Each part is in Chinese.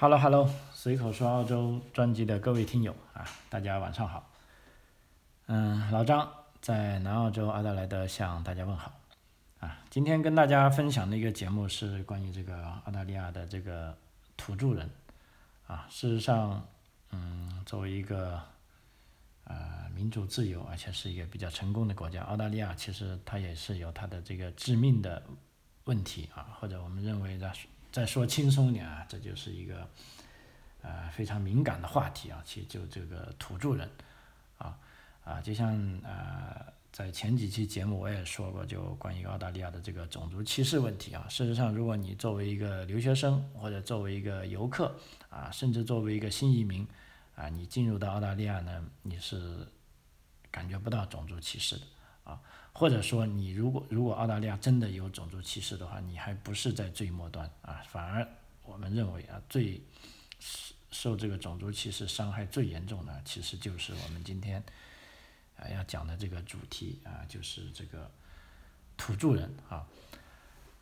Hello Hello，随口说澳洲专辑的各位听友啊，大家晚上好。嗯，老张在南澳洲阿德莱德向大家问好。啊，今天跟大家分享的一个节目是关于这个澳大利亚的这个土著人。啊，事实上，嗯，作为一个呃民主自由而且是一个比较成功的国家，澳大利亚其实它也是有它的这个致命的问题啊，或者我们认为的。再说轻松一点啊，这就是一个呃非常敏感的话题啊，其实就这个土著人啊啊，就像呃在前几期节目我也说过，就关于澳大利亚的这个种族歧视问题啊。事实上，如果你作为一个留学生或者作为一个游客啊，甚至作为一个新移民啊，你进入到澳大利亚呢，你是感觉不到种族歧视的。啊，或者说你如果如果澳大利亚真的有种族歧视的话，你还不是在最末端啊，反而我们认为啊，最受这个种族歧视伤害最严重的，其实就是我们今天啊要讲的这个主题啊，就是这个土著人啊。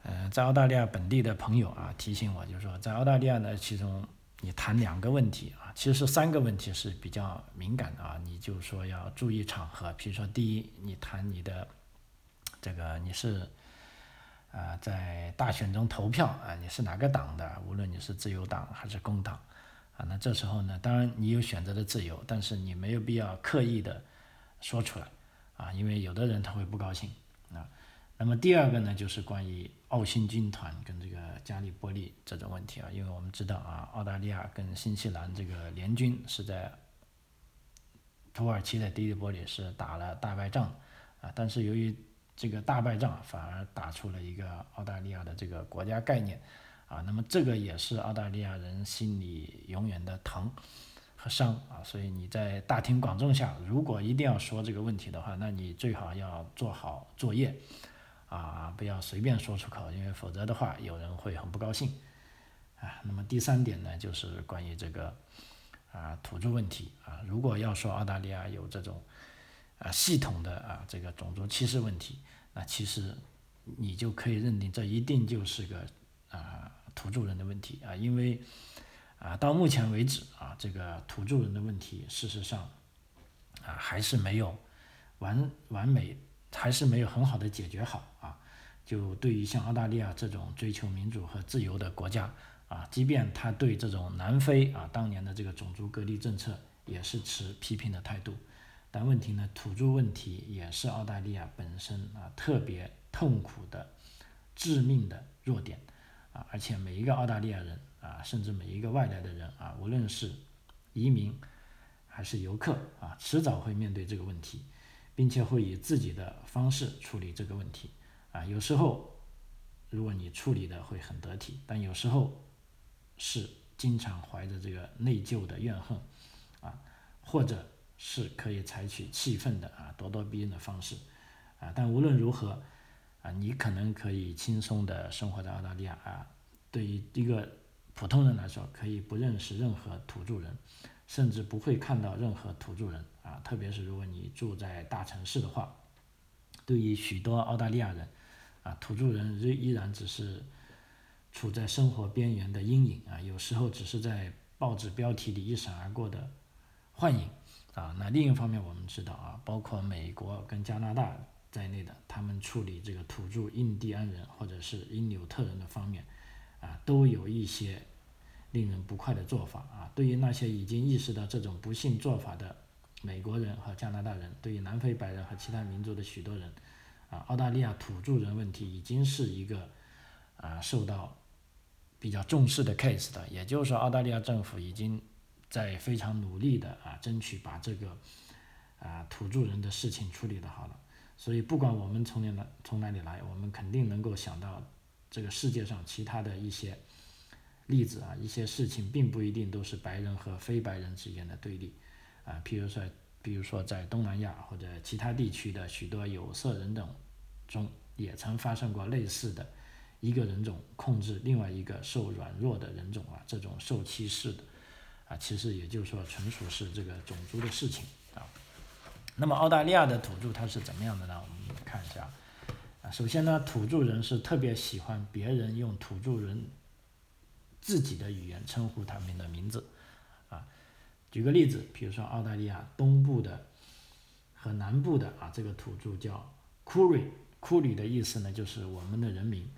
嗯，在澳大利亚本地的朋友啊提醒我，就是说在澳大利亚呢，其中你谈两个问题啊，其实三个问题是比较敏感的啊，你就说要注意场合。比如说，第一，你谈你的这个你是啊在大选中投票啊，你是哪个党的？无论你是自由党还是工党啊，那这时候呢，当然你有选择的自由，但是你没有必要刻意的说出来啊，因为有的人他会不高兴啊。那么第二个呢，就是关于澳新军团跟这个加利波利这种问题啊，因为我们知道啊，澳大利亚跟新西兰这个联军是在土耳其的迪利波利是打了大败仗啊，但是由于这个大败仗反而打出了一个澳大利亚的这个国家概念啊，那么这个也是澳大利亚人心里永远的疼和伤啊，所以你在大庭广众下如果一定要说这个问题的话，那你最好要做好作业。啊，不要随便说出口，因为否则的话，有人会很不高兴。啊，那么第三点呢，就是关于这个啊土著问题啊，如果要说澳大利亚有这种啊系统的啊这个种族歧视问题，那其实你就可以认定这一定就是个啊土著人的问题啊，因为啊到目前为止啊这个土著人的问题，事实上啊还是没有完完美。还是没有很好的解决好啊！就对于像澳大利亚这种追求民主和自由的国家啊，即便他对这种南非啊当年的这个种族隔离政策也是持批评的态度，但问题呢，土著问题也是澳大利亚本身啊特别痛苦的、致命的弱点啊！而且每一个澳大利亚人啊，甚至每一个外来的人啊，无论是移民还是游客啊，迟早会面对这个问题。并且会以自己的方式处理这个问题，啊，有时候如果你处理的会很得体，但有时候是经常怀着这个内疚的怨恨，啊，或者是可以采取气愤的啊咄咄逼人的方式，啊，但无论如何，啊，你可能可以轻松的生活在澳大利亚啊，对于一个普通人来说，可以不认识任何土著人。甚至不会看到任何土著人啊，特别是如果你住在大城市的话，对于许多澳大利亚人啊，土著人依依然只是处在生活边缘的阴影啊，有时候只是在报纸标题里一闪而过的幻影啊。那另一方面，我们知道啊，包括美国跟加拿大在内的，他们处理这个土著印第安人或者是因纽特人的方面啊，都有一些。令人不快的做法啊！对于那些已经意识到这种不幸做法的美国人和加拿大人，对于南非白人和其他民族的许多人，啊，澳大利亚土著人问题已经是一个啊受到比较重视的 case 的。也就是说，澳大利亚政府已经在非常努力的啊争取把这个啊土著人的事情处理的好了。所以，不管我们从哪从哪里来，我们肯定能够想到这个世界上其他的一些。例子啊，一些事情并不一定都是白人和非白人之间的对立，啊，譬如说，比如说在东南亚或者其他地区的许多有色人种中，也曾发生过类似的，一个人种控制另外一个受软弱的人种啊，这种受歧视的，啊，其实也就是说，纯属是这个种族的事情啊。那么澳大利亚的土著他是怎么样的呢？我们看一下，啊，首先呢，土著人是特别喜欢别人用土著人。自己的语言称呼他们的名字，啊，举个例子，比如说澳大利亚东部的和南部的啊，这个土著叫库瑞，库里的意思呢就是我们的人民，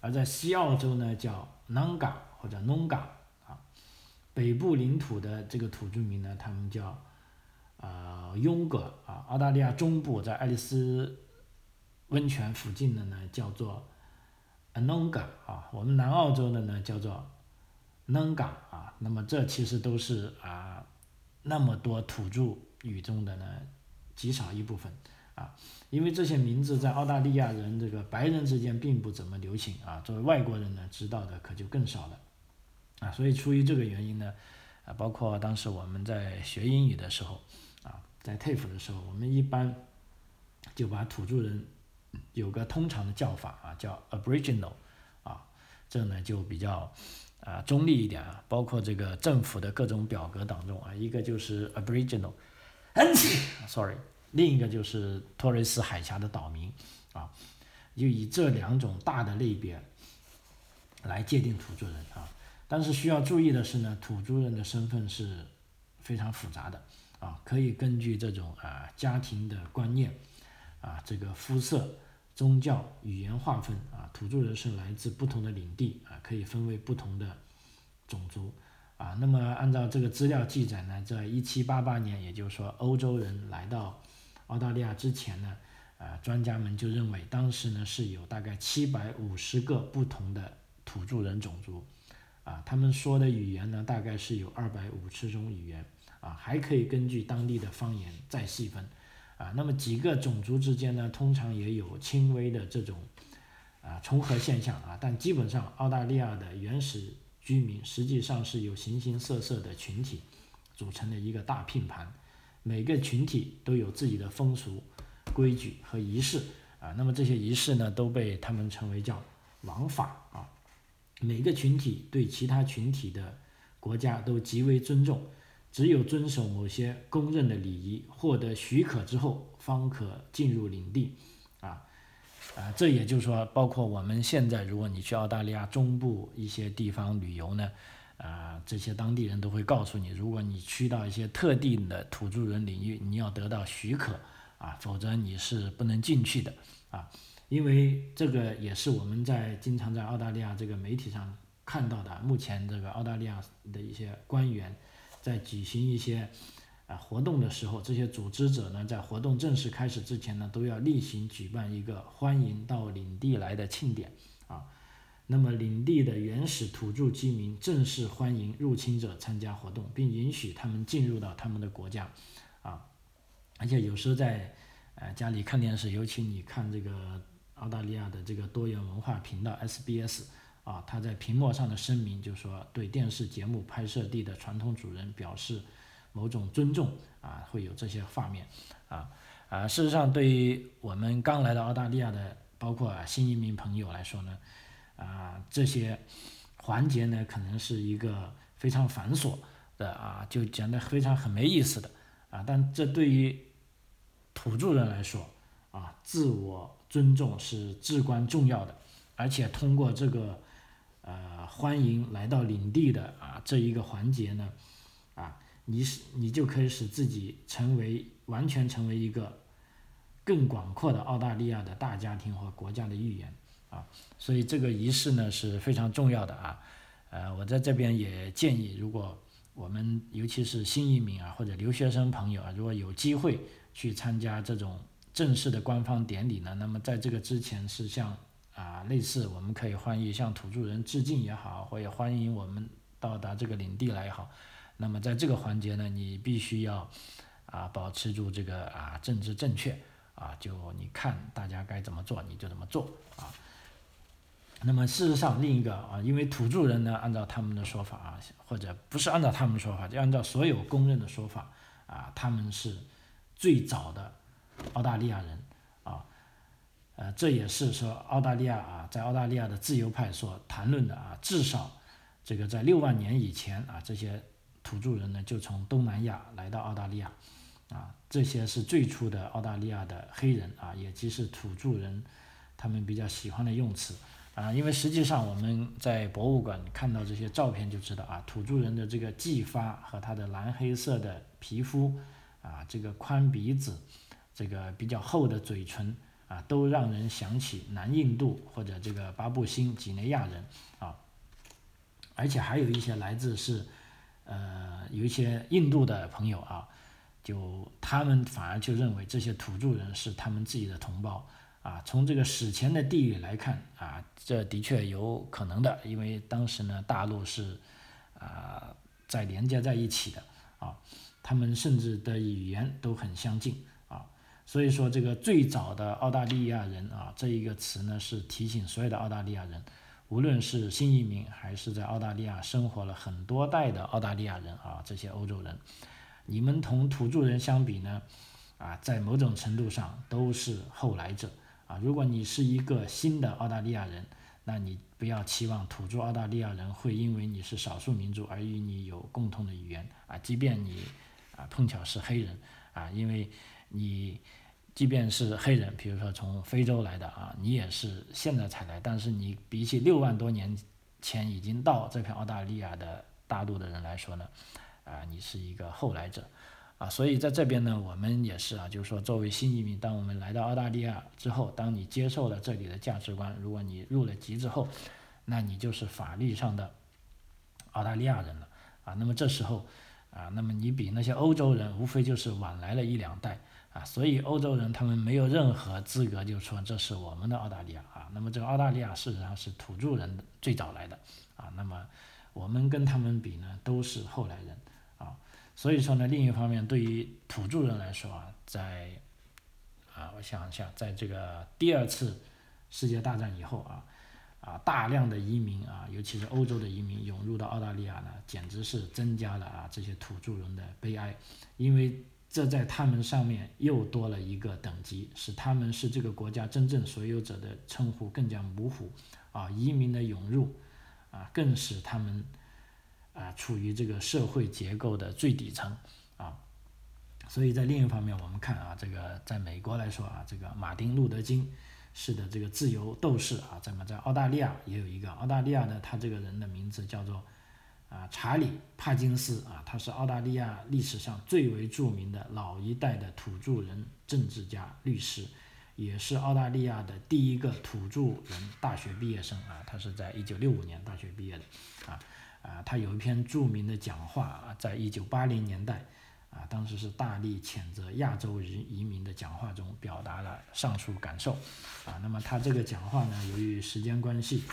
而在西澳洲呢叫 Nanga 或者 Nonga，北部领土的这个土著民呢，他们叫啊雍格啊，澳大利亚中部在爱丽丝温泉附近的呢叫做 Anonga 啊，我们南澳洲的呢叫做 Nanga 啊，那么这其实都是啊那么多土著语中的呢极少一部分啊，因为这些名字在澳大利亚人这个白人之间并不怎么流行啊，作为外国人呢知道的可就更少了啊，所以出于这个原因呢，啊包括当时我们在学英语的时候啊，在 TAFE 的时候，我们一般就把土著人有个通常的叫法啊，叫 Aboriginal 啊，这呢就比较啊中立一点啊，包括这个政府的各种表格当中啊，一个就是 Aboriginal，sorry，另一个就是托雷斯海峡的岛民啊，就以这两种大的类别来界定土著人啊。但是需要注意的是呢，土著人的身份是非常复杂的啊，可以根据这种啊家庭的观念啊这个肤色。宗教、语言划分啊，土著人是来自不同的领地啊，可以分为不同的种族啊。那么按照这个资料记载呢，在一七八八年，也就是说欧洲人来到澳大利亚之前呢，啊，专家们就认为当时呢是有大概七百五十个不同的土著人种族啊，他们说的语言呢大概是有二百五十种语言啊，还可以根据当地的方言再细分。啊，那么几个种族之间呢，通常也有轻微的这种啊重合现象啊，但基本上澳大利亚的原始居民实际上是由形形色色的群体组成的一个大拼盘，每个群体都有自己的风俗、规矩和仪式啊，那么这些仪式呢，都被他们称为叫王法啊，每个群体对其他群体的国家都极为尊重。只有遵守某些公认的礼仪，获得许可之后，方可进入领地。啊，啊，这也就是说，包括我们现在，如果你去澳大利亚中部一些地方旅游呢，啊，这些当地人都会告诉你，如果你去到一些特定的土著人领域，你要得到许可，啊，否则你是不能进去的。啊，因为这个也是我们在经常在澳大利亚这个媒体上看到的，目前这个澳大利亚的一些官员。在举行一些啊活动的时候，这些组织者呢，在活动正式开始之前呢，都要例行举办一个欢迎到领地来的庆典啊。那么，领地的原始土著居民正式欢迎入侵者参加活动，并允许他们进入到他们的国家啊。而且有时候在呃家里看电视，尤其你看这个澳大利亚的这个多元文化频道 SBS。啊，他在屏幕上的声明就说对电视节目拍摄地的传统主人表示某种尊重啊，会有这些画面啊啊，事实上对于我们刚来到澳大利亚的，包括新移民朋友来说呢，啊这些环节呢可能是一个非常繁琐的啊，就讲的非常很没意思的啊，但这对于土著人来说啊，自我尊重是至关重要的，而且通过这个。呃，欢迎来到领地的啊，这一个环节呢，啊，你使你就可以使自己成为完全成为一个更广阔的澳大利亚的大家庭和国家的一员啊，所以这个仪式呢是非常重要的啊，呃，我在这边也建议，如果我们尤其是新移民啊或者留学生朋友啊，如果有机会去参加这种正式的官方典礼呢，那么在这个之前是向。啊，类似我们可以欢迎向土著人致敬也好，或者欢迎我们到达这个领地来也好，那么在这个环节呢，你必须要啊保持住这个啊政治正确啊，就你看大家该怎么做你就怎么做啊。那么事实上，另一个啊，因为土著人呢，按照他们的说法啊，或者不是按照他们的说法，就按照所有公认的说法啊，他们是最早的澳大利亚人。啊呃，这也是说澳大利亚啊，在澳大利亚的自由派所谈论的啊，至少这个在六万年以前啊，这些土著人呢就从东南亚来到澳大利亚，啊，这些是最初的澳大利亚的黑人啊，也即是土著人，他们比较喜欢的用词啊，因为实际上我们在博物馆看到这些照片就知道啊，土著人的这个髻发和他的蓝黑色的皮肤啊，这个宽鼻子，这个比较厚的嘴唇啊，都让人想起南印度或者这个巴布新几内亚人啊，而且还有一些来自是呃有一些印度的朋友啊。就他们反而就认为这些土著人是他们自己的同胞啊。从这个史前的地域来看啊，这的确有可能的，因为当时呢大陆是啊在连接在一起的啊，他们甚至的语言都很相近。所以说这个最早的澳大利亚人啊这一个词呢是提醒所有的澳大利亚人，无论是新移民还是在澳大利亚生活了很多代的澳大利亚人啊，这些欧洲人。你们同土著人相比呢，啊，在某种程度上都是后来者啊。如果你是一个新的澳大利亚人，那你不要期望土著澳大利亚人会因为你是少数民族而与你有共同的语言啊。即便你啊碰巧是黑人啊，因为你即便是黑人，比如说从非洲来的啊，你也是现在才来，但是你比起六万多年前已经到这片澳大利亚的大陆的人来说呢。啊，你是一个后来者，啊，所以在这边呢，我们也是啊，就是说，作为新移民，当我们来到澳大利亚之后，当你接受了这里的价值观，如果你入了籍之后，那你就是法律上的澳大利亚人了，啊，那么这时候，啊，那么你比那些欧洲人无非就是晚来了一两代，啊，所以欧洲人他们没有任何资格就说这是我们的澳大利亚，啊，那么这个澳大利亚事实上是土著人最早来的，啊，那么我们跟他们比呢，都是后来人啊。所以说呢，另一方面，对于土著人来说啊，在啊，我想一下，在这个第二次世界大战以后啊，啊，大量的移民啊，尤其是欧洲的移民涌入到澳大利亚呢，简直是增加了啊这些土著人的悲哀，因为这在他们上面又多了一个等级，使他们是这个国家真正所有者的称呼更加模糊啊，移民的涌入啊，更使他们。啊，处于这个社会结构的最底层啊，所以在另一方面，我们看啊，这个在美国来说啊，这个马丁路德金式的这个自由斗士啊，咱们在澳大利亚也有一个，澳大利亚呢，他这个人的名字叫做啊查理帕金斯啊，他是澳大利亚历史上最为著名的老一代的土著人政治家、律师，也是澳大利亚的第一个土著人大学毕业生啊，他是在一九六五年大学毕业的啊。啊，他有一篇著名的讲话啊，在一九八零年代，啊，当时是大力谴责亚洲移移民的讲话中，表达了上述感受，啊，那么他这个讲话呢，由于时间关系，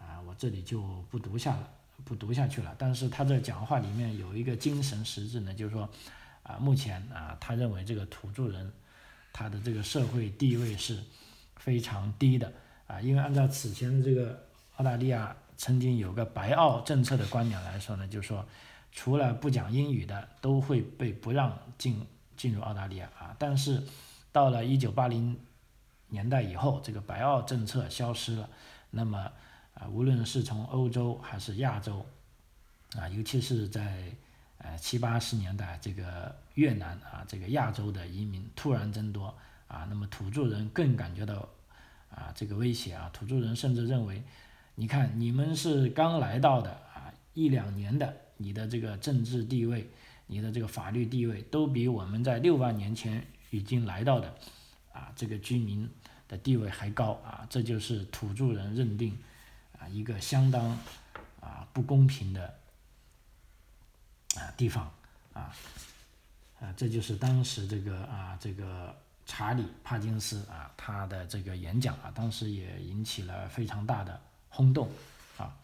啊，我这里就不读下了，不读下去了。但是他这讲话里面有一个精神实质呢，就是说，啊，目前啊，他认为这个土著人，他的这个社会地位是非常低的，啊，因为按照此前这个澳大利亚。曾经有个白澳政策的观点来说呢，就是说，除了不讲英语的都会被不让进进入澳大利亚啊。但是到了一九八零年代以后，这个白澳政策消失了。那么啊，无论是从欧洲还是亚洲啊，尤其是在呃七八十年代，这个越南啊，这个亚洲的移民突然增多啊，那么土著人更感觉到啊这个威胁啊，土著人甚至认为。你看，你们是刚来到的啊，一两年的，你的这个政治地位，你的这个法律地位，都比我们在六万年前已经来到的，啊，这个居民的地位还高啊，这就是土著人认定，一个相当啊不公平的啊地方啊，啊，这就是当时这个啊这个查理帕金斯啊他的这个演讲啊，当时也引起了非常大的。轰动啊！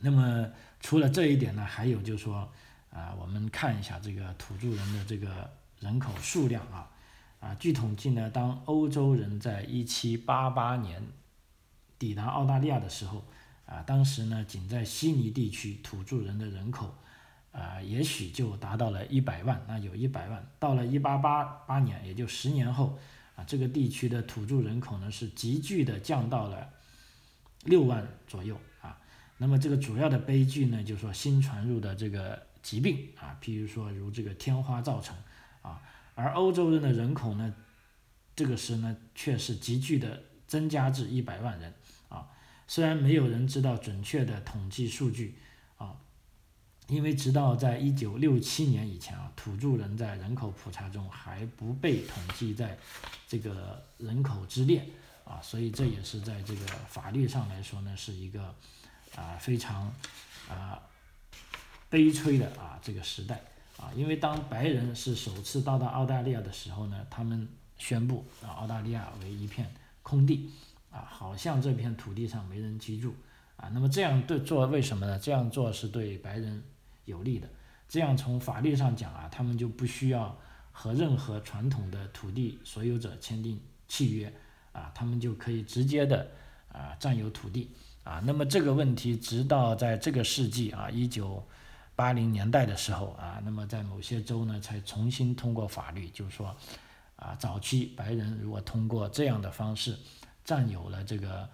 那么除了这一点呢，还有就是说啊，我们看一下这个土著人的这个人口数量啊啊，据统计呢，当欧洲人在一七八八年抵达澳大利亚的时候啊，当时呢，仅在悉尼地区土著人的人口啊，也许就达到了一百万，那有一百万。到了一八八八年，也就十年后啊，这个地区的土著人口呢，是急剧的降到了。六万左右啊，那么这个主要的悲剧呢，就是说新传入的这个疾病啊，譬如说如这个天花造成啊，而欧洲人的人口呢，这个时呢却是急剧的增加至一百万人，虽然没有人知道准确的统计数据啊，因为直到在一九六七年以前啊，土著人在人口普查中还不被统计在这个人口之列啊，所以这也是在这个法律上来说呢，是一个啊非常啊悲催的啊这个时代啊，因为当白人是首次到达澳大利亚的时候呢，他们宣布啊澳大利亚为一片空地。啊，好像这片土地上没人居住，啊，那么这样对做为什么呢？这样做是对白人有利的，这样从法律上讲啊，他们就不需要和任何传统的土地所有者签订契约，啊，他们就可以直接的啊占有土地，啊，那么这个问题直到在这个世纪啊一九八零年代的时候啊，那么在某些州呢才重新通过法律，就是说啊，早期白人如果通过这样的方式。占有了这个，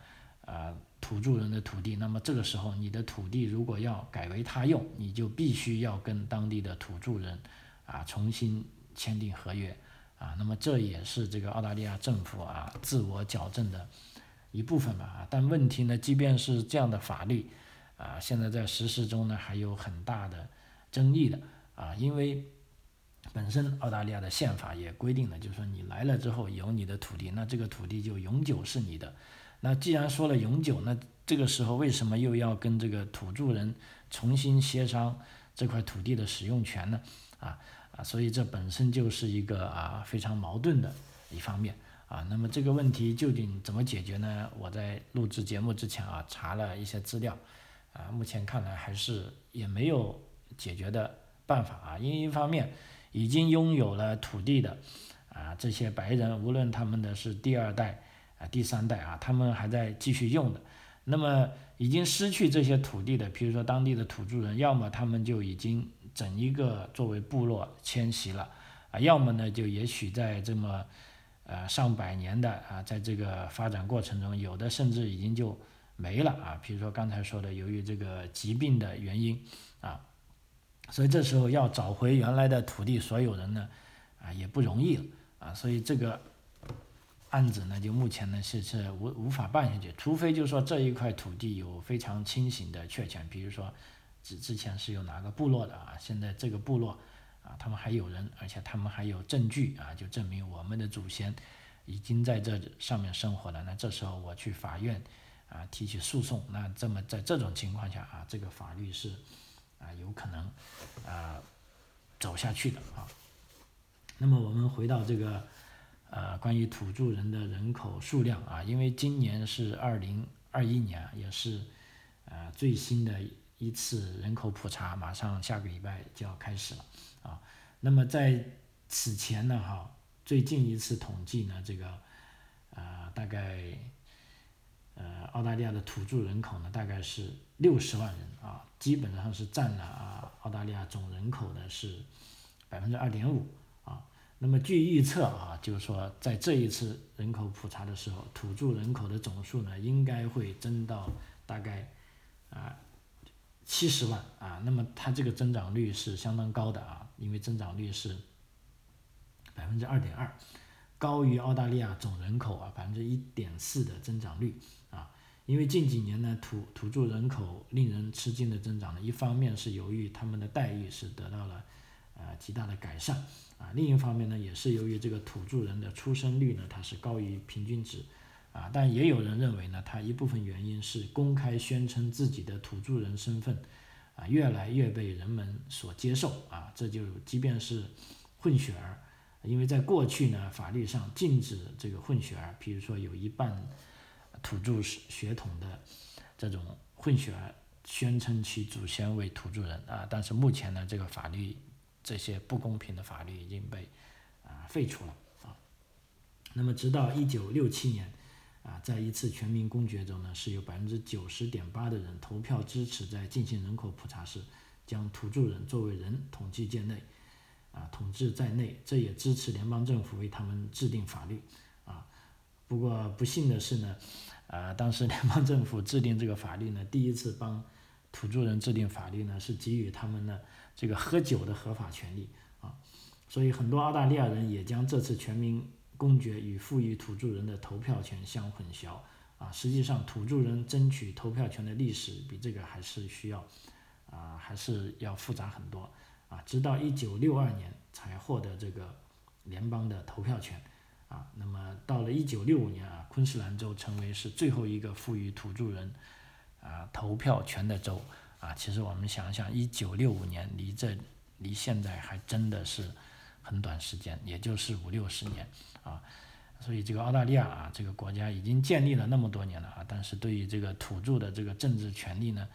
呃，土著人的土地，那么这个时候，你的土地如果要改为他用，你就必须要跟当地的土著人，啊，重新签订合约，啊，那么这也是这个澳大利亚政府啊自我矫正的一部分吧，啊，但问题呢，即便是这样的法律，啊，现在在实施中呢还有很大的争议的，啊，因为。本身澳大利亚的宪法也规定了，就是说你来了之后有你的土地，那这个土地就永久是你的。那既然说了永久，那这个时候为什么又要跟这个土著人重新协商这块土地的使用权呢？啊啊，所以这本身就是一个啊非常矛盾的一方面啊。那么这个问题究竟怎么解决呢？我在录制节目之前啊查了一些资料，啊，目前看来还是也没有解决的办法啊，因为一方面。已经拥有了土地的，啊，这些白人，无论他们的是第二代啊、第三代啊，他们还在继续用的。那么已经失去这些土地的，比如说当地的土著人，要么他们就已经整一个作为部落迁徙了，啊，要么呢就也许在这么，呃上百年的啊，在这个发展过程中，有的甚至已经就没了啊。比如说刚才说的，由于这个疾病的原因，啊。所以这时候要找回原来的土地所有人呢，啊也不容易了啊，所以这个案子呢，就目前呢是是无无法办下去，除非就是说这一块土地有非常清醒的确权，比如说之之前是有哪个部落的啊，现在这个部落啊他们还有人，而且他们还有证据啊，就证明我们的祖先已经在这上面生活了，那这时候我去法院啊提起诉讼，那这么在这种情况下啊，这个法律是。啊，有可能啊走下去的啊。那么我们回到这个呃关于土著人的人口数量啊，因为今年是二零二一年，也是呃最新的一次人口普查，马上下个礼拜就要开始了啊。那么在此前呢，哈，最近一次统计呢，这个啊大概。呃，澳大利亚的土著人口呢，大概是六十万人啊，基本上是占了啊澳大利亚总人口的是百分之二点五啊。那么据预测啊，就是说在这一次人口普查的时候，土著人口的总数呢，应该会增到大概啊七十万啊。那么它这个增长率是相当高的啊，因为增长率是百分之二点二，高于澳大利亚总人口啊百分之一点四的增长率。因为近几年呢，土土著人口令人吃惊的增长呢，一方面是由于他们的待遇是得到了呃极大的改善啊，另一方面呢，也是由于这个土著人的出生率呢，它是高于平均值啊，但也有人认为呢，它一部分原因是公开宣称自己的土著人身份啊，越来越被人们所接受啊，这就即便是混血儿，因为在过去呢，法律上禁止这个混血儿，比如说有一半。土著血统的这种混血儿宣称其祖先为土著人啊，但是目前呢，这个法律这些不公平的法律已经被啊废除了啊。那么直到一九六七年啊，在一次全民公决中呢，是有百分之九十点八的人投票支持在进行人口普查时将土著人作为人统计界内啊统治在内，这也支持联邦政府为他们制定法律。不过不幸的是呢，呃，当时联邦政府制定这个法律呢，第一次帮土著人制定法律呢，是给予他们呢这个喝酒的合法权利啊，所以很多澳大利亚人也将这次全民公决与赋予土著人的投票权相混淆啊，实际上土著人争取投票权的历史比这个还是需要啊，还是要复杂很多啊。直到一九六二年才获得这个联邦的投票权那么到了一九六五年啊，昆士兰州成为是最后一个赋予土著人啊投票权的州啊。其实我们想想，一九六五年离这离现在还真的是很短时间，也就是五六十年啊。所以这个澳大利亚啊，这个国家已经建立了那么多年了啊，但是对于这个土著的这个政治权利呢，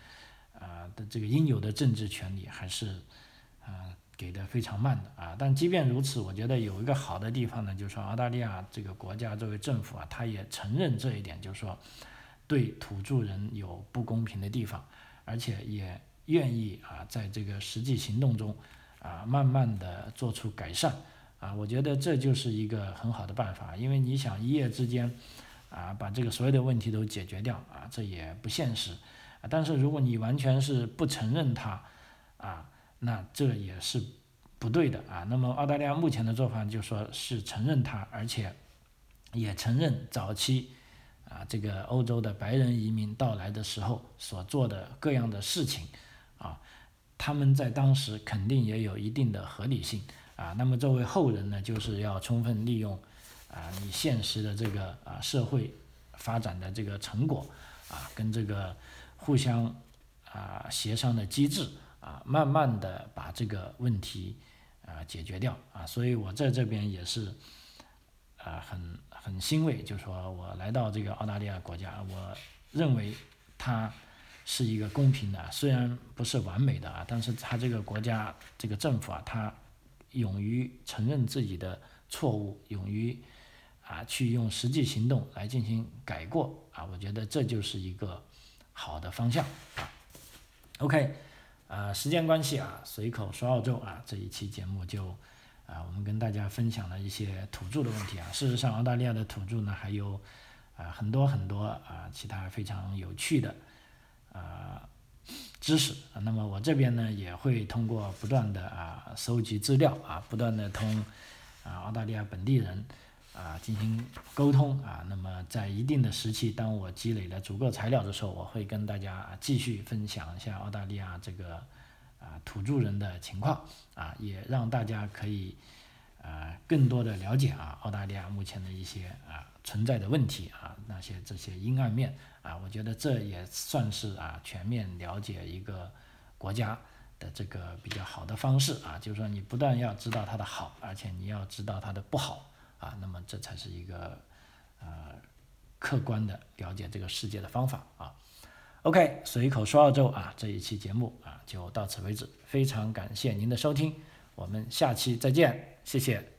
啊的这个应有的政治权利还是啊给的非常慢的啊。但即便如此，我觉得有一个好的地方呢，就是说澳大利亚这个国家作为政府啊，他也承认这一点，就是说对土著人有不公平的地方，而且也愿意啊在这个实际行动中啊慢慢的做出改善。啊，我觉得这就是一个很好的办法，因为你想一夜之间，啊，把这个所有的问题都解决掉，啊，这也不现实。啊，但是如果你完全是不承认它，啊，那这也是不对的啊。那么澳大利亚目前的做法就说是承认它，而且也承认早期，啊，这个欧洲的白人移民到来的时候所做的各样的事情，啊，他们在当时肯定也有一定的合理性。啊，那么作为后人呢，就是要充分利用啊，你现实的这个啊社会发展的这个成果啊，跟这个互相啊协商的机制啊，慢慢的把这个问题啊解决掉啊。所以我在这边也是啊很很欣慰，就说我来到这个澳大利亚国家，我认为它是一个公平的，虽然不是完美的啊，但是它这个国家这个政府啊，它。勇于承认自己的错误，勇于啊去用实际行动来进行改过啊，我觉得这就是一个好的方向啊。OK，啊，时间关系啊，随口说澳洲啊，这一期节目就啊，我们跟大家分享了一些土著的问题啊。事实上，澳大利亚的土著呢还有啊很多很多啊其他非常有趣的啊。知识啊，那么我这边呢也会通过不断的啊收集资料啊，不断的同啊澳大利亚本地人啊进行沟通啊，那么在一定的时期，当我积累了足够材料的时候，我会跟大家继续分享一下澳大利亚这个啊土著人的情况啊，也让大家可以啊更多的了解啊澳大利亚目前的一些啊存在的问题啊那些这些阴暗面。啊，我觉得这也算是啊全面了解一个国家的这个比较好的方式啊，就是说你不但要知道它的好，而且你要知道它的不好啊，那么这才是一个呃客观的了解这个世界的方法啊。OK，随口说澳洲啊，这一期节目啊就到此为止，非常感谢您的收听，我们下期再见，谢谢。